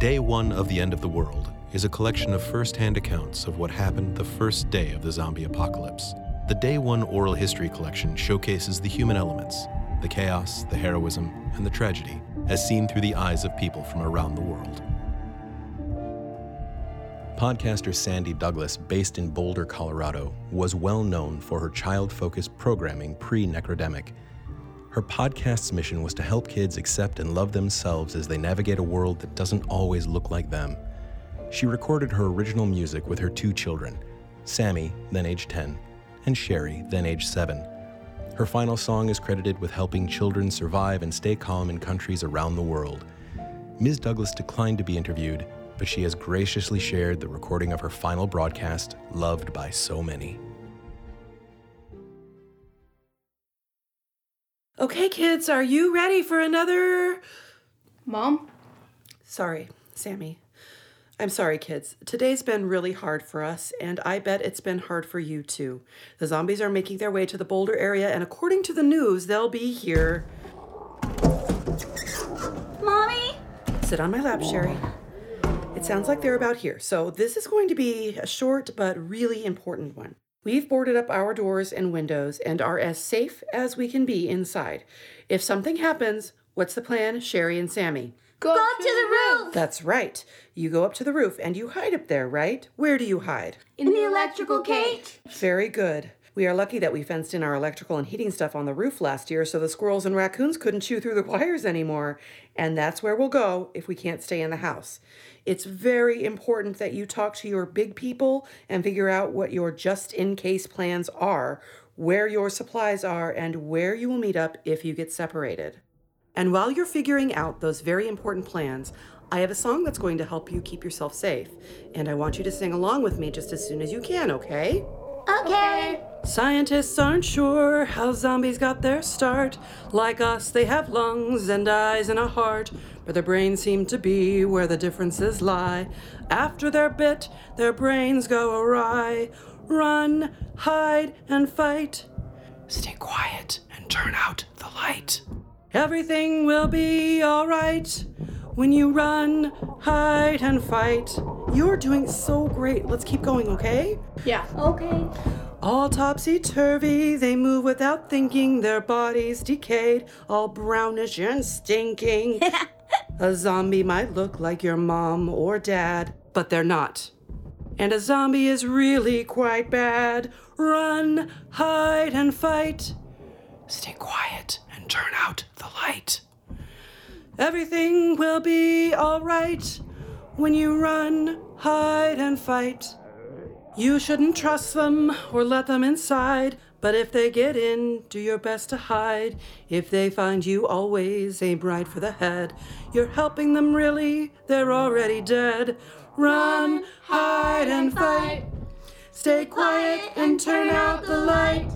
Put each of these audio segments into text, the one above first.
Day One of the End of the World is a collection of first hand accounts of what happened the first day of the zombie apocalypse. The Day One Oral History Collection showcases the human elements, the chaos, the heroism, and the tragedy, as seen through the eyes of people from around the world. Podcaster Sandy Douglas, based in Boulder, Colorado, was well known for her child focused programming pre Necrodemic. Her podcast's mission was to help kids accept and love themselves as they navigate a world that doesn't always look like them. She recorded her original music with her two children, Sammy, then age 10, and Sherry, then age 7. Her final song is credited with helping children survive and stay calm in countries around the world. Ms. Douglas declined to be interviewed, but she has graciously shared the recording of her final broadcast, loved by so many. Okay, kids, are you ready for another? Mom? Sorry, Sammy. I'm sorry, kids. Today's been really hard for us, and I bet it's been hard for you too. The zombies are making their way to the Boulder area, and according to the news, they'll be here. Mommy? Sit on my lap, Sherry. It sounds like they're about here, so this is going to be a short but really important one. We've boarded up our doors and windows and are as safe as we can be inside. If something happens, what's the plan, Sherry and Sammy? Go, up to the roof! That's right. You go up to the roof and you hide up there, right? Where do you hide? In the electrical cage. Very good. We are lucky that we fenced in our electrical and heating stuff on the roof last year so the squirrels and raccoons couldn't chew through the wires anymore. And that's where we'll go if we can't stay in the house. It's very important that you talk to your big people and figure out what your just in case plans are, where your supplies are, and where you will meet up if you get separated. And while you're figuring out those very important plans, I have a song that's going to help you keep yourself safe. And I want you to sing along with me just as soon as you can, okay? Okay. Scientists aren't sure how zombies got their start. Like us, they have lungs and eyes and a heart, but their brains seem to be where the differences lie. After they're bit, their brains go awry. Run, hide, and fight. Stay quiet and turn out the light. Everything will be alright when you run, hide, and fight. You're doing so great. Let's keep going, okay? Yeah. Okay. All topsy turvy, they move without thinking, their bodies decayed, all brownish and stinking. a zombie might look like your mom or dad, but they're not. And a zombie is really quite bad. Run, hide, and fight. Stay quiet and turn out the light. Everything will be alright when you run, hide, and fight. You shouldn't trust them or let them inside, but if they get in, do your best to hide. If they find you, always aim right for the head. You're helping them really, they're already dead. Run, hide, and fight. Stay quiet and turn out the light.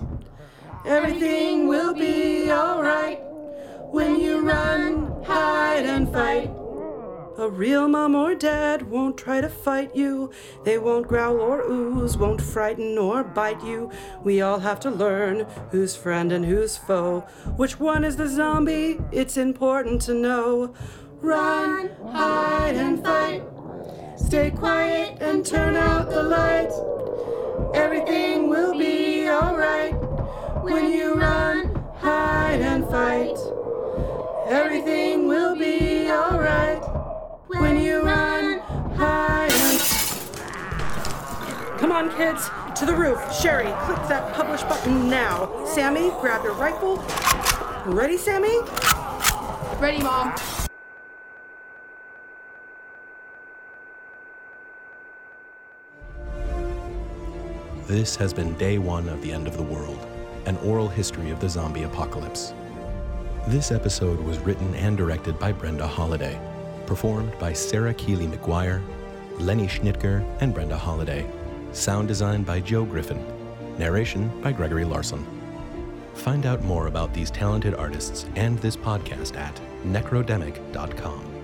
Everything will be alright when you run, hide, and fight. A real mom or dad won't try to fight you. They won't growl or ooze, won't frighten or bite you. We all have to learn who's friend and who's foe. Which one is the zombie? It's important to know. Run, hide, and fight. Stay quiet and turn out the light. Everything will be alright when you run, hide, and fight. Everything will be alright when you run, hide, and. Come on, kids, to the roof. Sherry, click that publish button now. Sammy, grab your rifle. Ready, Sammy? Ready, Mom. This has been day one of The End of the World, an oral history of the zombie apocalypse. This episode was written and directed by Brenda Holliday, performed by Sarah Keeley McGuire, Lenny Schnitger, and Brenda Holliday. Sound design by Joe Griffin. Narration by Gregory Larson. Find out more about these talented artists and this podcast at necrodemic.com.